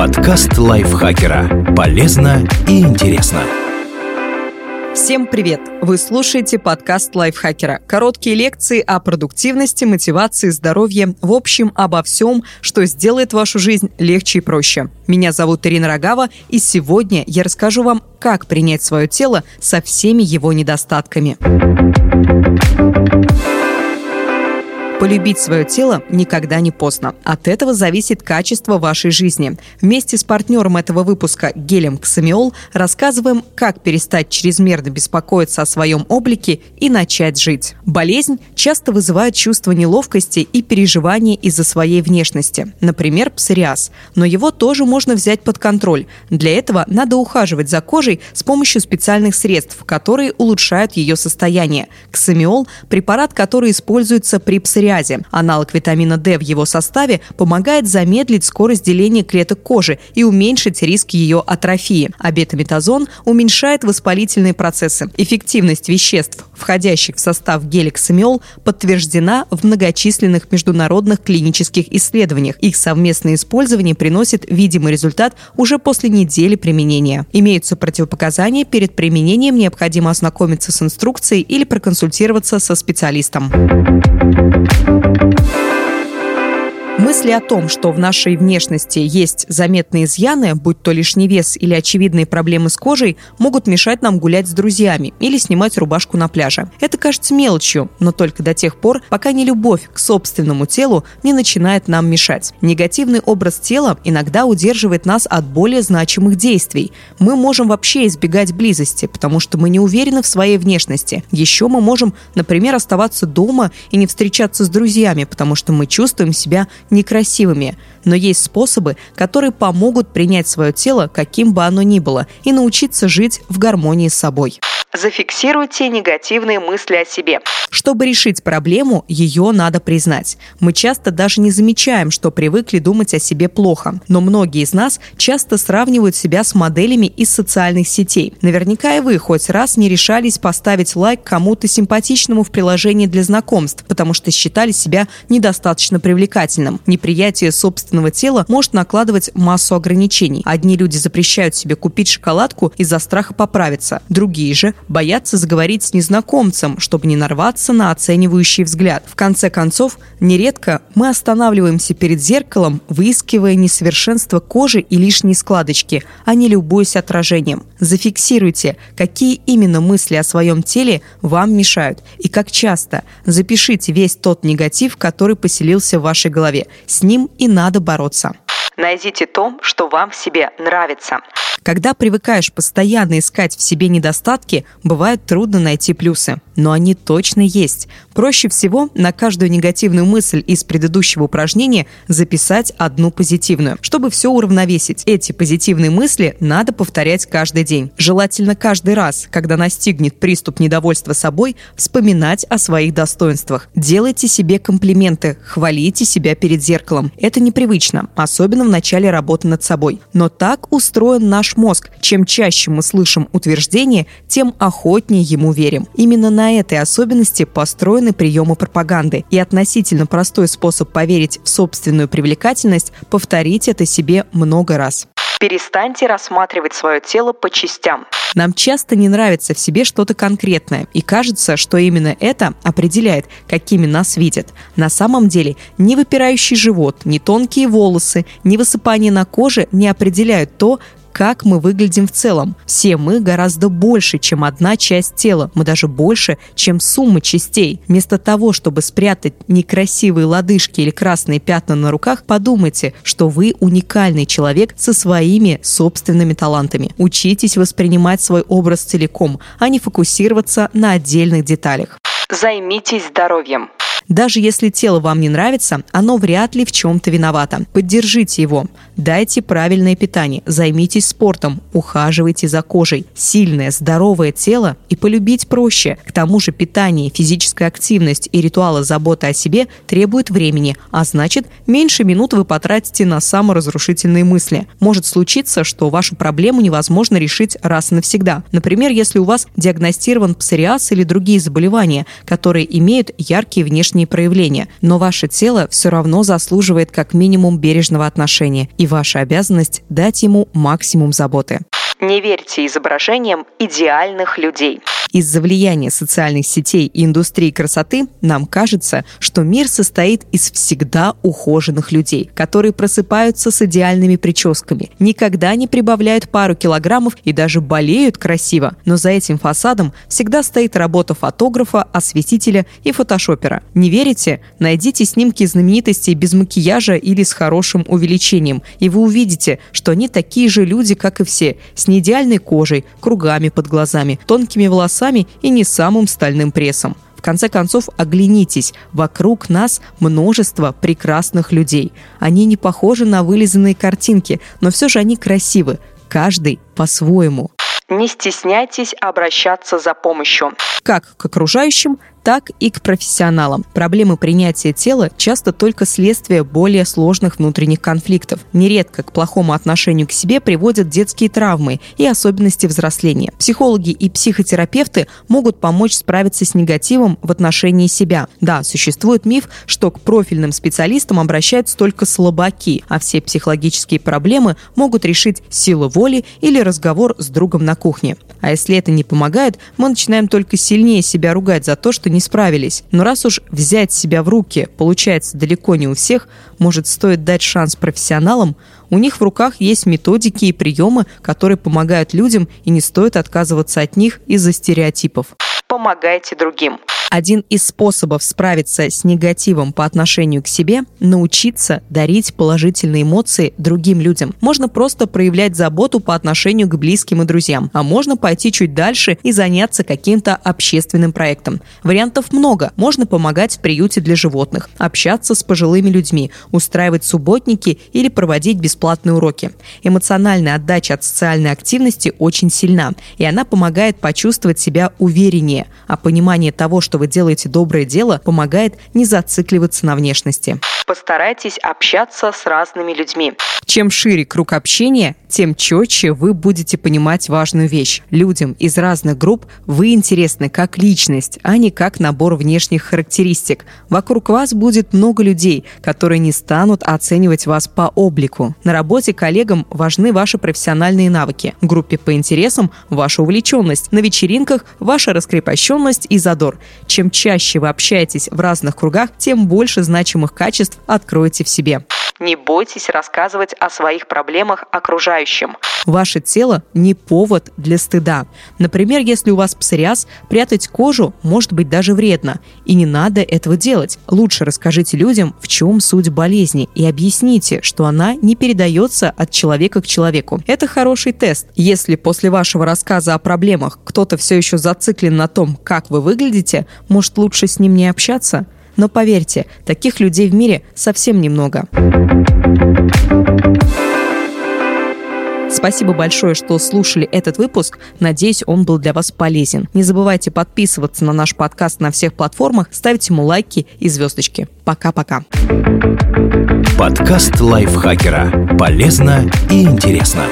Подкаст лайфхакера. Полезно и интересно. Всем привет! Вы слушаете подкаст лайфхакера. Короткие лекции о продуктивности, мотивации, здоровье, в общем, обо всем, что сделает вашу жизнь легче и проще. Меня зовут Ирина Рогава, и сегодня я расскажу вам, как принять свое тело со всеми его недостатками. Полюбить свое тело никогда не поздно. От этого зависит качество вашей жизни. Вместе с партнером этого выпуска Гелем Ксамиол рассказываем, как перестать чрезмерно беспокоиться о своем облике и начать жить. Болезнь часто вызывает чувство неловкости и переживания из-за своей внешности, например, псориаз. Но его тоже можно взять под контроль. Для этого надо ухаживать за кожей с помощью специальных средств, которые улучшают ее состояние. Ксамиол – препарат, который используется при псориазе грязи. Аналог витамина D в его составе помогает замедлить скорость деления клеток кожи и уменьшить риск ее атрофии. А бетаметазон уменьшает воспалительные процессы. Эффективность веществ, входящих в состав геликсамиол, подтверждена в многочисленных международных клинических исследованиях. Их совместное использование приносит видимый результат уже после недели применения. Имеются противопоказания, перед применением необходимо ознакомиться с инструкцией или проконсультироваться со специалистом. Мысли о том, что в нашей внешности есть заметные изъяны, будь то лишний вес или очевидные проблемы с кожей, могут мешать нам гулять с друзьями или снимать рубашку на пляже. Это кажется мелочью, но только до тех пор, пока не любовь к собственному телу не начинает нам мешать. Негативный образ тела иногда удерживает нас от более значимых действий. Мы можем вообще избегать близости, потому что мы не уверены в своей внешности. Еще мы можем, например, оставаться дома и не встречаться с друзьями, потому что мы чувствуем себя некрасивыми, но есть способы, которые помогут принять свое тело, каким бы оно ни было, и научиться жить в гармонии с собой. Зафиксируйте негативные мысли о себе. Чтобы решить проблему, ее надо признать. Мы часто даже не замечаем, что привыкли думать о себе плохо. Но многие из нас часто сравнивают себя с моделями из социальных сетей. Наверняка и вы хоть раз не решались поставить лайк кому-то симпатичному в приложении для знакомств, потому что считали себя недостаточно привлекательным. Неприятие собственного тела может накладывать массу ограничений. Одни люди запрещают себе купить шоколадку из-за страха поправиться, другие же боятся заговорить с незнакомцем, чтобы не нарваться на оценивающий взгляд. В конце концов, нередко мы останавливаемся перед зеркалом, выискивая несовершенство кожи и лишние складочки, а не любуясь отражением. Зафиксируйте, какие именно мысли о своем теле вам мешают и как часто. Запишите весь тот негатив, который поселился в вашей голове. С ним и надо бороться. Найдите то, что вам в себе нравится. Когда привыкаешь постоянно искать в себе недостатки, бывает трудно найти плюсы. Но они точно есть. Проще всего на каждую негативную мысль из предыдущего упражнения записать одну позитивную. Чтобы все уравновесить, эти позитивные мысли надо повторять каждый день. Желательно каждый раз, когда настигнет приступ недовольства собой, вспоминать о своих достоинствах. Делайте себе комплименты, хвалите себя перед зеркалом. Это непривычно, особенно в начале работы над собой. Но так устроен наш мозг. Чем чаще мы слышим утверждение, тем охотнее ему верим. Именно на этой особенности построены приемы пропаганды. И относительно простой способ поверить в собственную привлекательность – повторить это себе много раз. Перестаньте рассматривать свое тело по частям. Нам часто не нравится в себе что-то конкретное, и кажется, что именно это определяет, какими нас видят. На самом деле, ни выпирающий живот, ни тонкие волосы, ни высыпание на коже не определяют то, как мы выглядим в целом. Все мы гораздо больше, чем одна часть тела. Мы даже больше, чем сумма частей. Вместо того, чтобы спрятать некрасивые лодыжки или красные пятна на руках, подумайте, что вы уникальный человек со своими собственными талантами. Учитесь воспринимать свой образ целиком, а не фокусироваться на отдельных деталях. Займитесь здоровьем. Даже если тело вам не нравится, оно вряд ли в чем-то виновато. Поддержите его. Дайте правильное питание, займитесь спортом, ухаживайте за кожей. Сильное, здоровое тело и полюбить проще. К тому же питание, физическая активность и ритуалы заботы о себе требуют времени, а значит, меньше минут вы потратите на саморазрушительные мысли. Может случиться, что вашу проблему невозможно решить раз и навсегда. Например, если у вас диагностирован псориаз или другие заболевания, которые имеют яркие внешние внешние проявления, но ваше тело все равно заслуживает как минимум бережного отношения, и ваша обязанность дать ему максимум заботы. Не верьте изображениям идеальных людей. Из-за влияния социальных сетей и индустрии красоты нам кажется, что мир состоит из всегда ухоженных людей, которые просыпаются с идеальными прическами, никогда не прибавляют пару килограммов и даже болеют красиво. Но за этим фасадом всегда стоит работа фотографа, осветителя и фотошопера. Не верите? Найдите снимки знаменитостей без макияжа или с хорошим увеличением, и вы увидите, что они такие же люди, как и все, с неидеальной кожей, кругами под глазами, тонкими волосами волосами и не самым стальным прессом. В конце концов, оглянитесь. Вокруг нас множество прекрасных людей. Они не похожи на вылизанные картинки, но все же они красивы. Каждый по-своему. Не стесняйтесь обращаться за помощью. Как к окружающим, так и к профессионалам. Проблемы принятия тела часто только следствие более сложных внутренних конфликтов. Нередко к плохому отношению к себе приводят детские травмы и особенности взросления. Психологи и психотерапевты могут помочь справиться с негативом в отношении себя. Да, существует миф, что к профильным специалистам обращаются только слабаки, а все психологические проблемы могут решить сила воли или разговор с другом на кухне. А если это не помогает, мы начинаем только сильнее себя ругать за то, что не справились. Но раз уж взять себя в руки получается далеко не у всех, может стоит дать шанс профессионалам, у них в руках есть методики и приемы, которые помогают людям, и не стоит отказываться от них из-за стереотипов. Помогайте другим. Один из способов справиться с негативом по отношению к себе – научиться дарить положительные эмоции другим людям. Можно просто проявлять заботу по отношению к близким и друзьям, а можно пойти чуть дальше и заняться каким-то общественным проектом. Вариантов много. Можно помогать в приюте для животных, общаться с пожилыми людьми, устраивать субботники или проводить бесплатные уроки. Эмоциональная отдача от социальной активности очень сильна, и она помогает почувствовать себя увереннее, а понимание того, что вы делаете доброе дело, помогает не зацикливаться на внешности. Постарайтесь общаться с разными людьми. Чем шире круг общения, тем четче вы будете понимать важную вещь. Людям из разных групп вы интересны как личность, а не как набор внешних характеристик. Вокруг вас будет много людей, которые не станут оценивать вас по облику. На работе коллегам важны ваши профессиональные навыки. В группе по интересам – ваша увлеченность. На вечеринках – ваша раскрепощенность и задор. Чем чаще вы общаетесь в разных кругах, тем больше значимых качеств откроете в себе. Не бойтесь рассказывать о своих проблемах окружающим. Ваше тело не повод для стыда. Например, если у вас псориаз, прятать кожу может быть даже вредно. И не надо этого делать. Лучше расскажите людям, в чем суть болезни, и объясните, что она не передается от человека к человеку. Это хороший тест. Если после вашего рассказа о проблемах кто-то все еще зациклен на том, как вы выглядите, может лучше с ним не общаться? Но поверьте, таких людей в мире совсем немного. Спасибо большое, что слушали этот выпуск. Надеюсь, он был для вас полезен. Не забывайте подписываться на наш подкаст на всех платформах, ставить ему лайки и звездочки. Пока-пока. Подкаст лайфхакера. Полезно и интересно.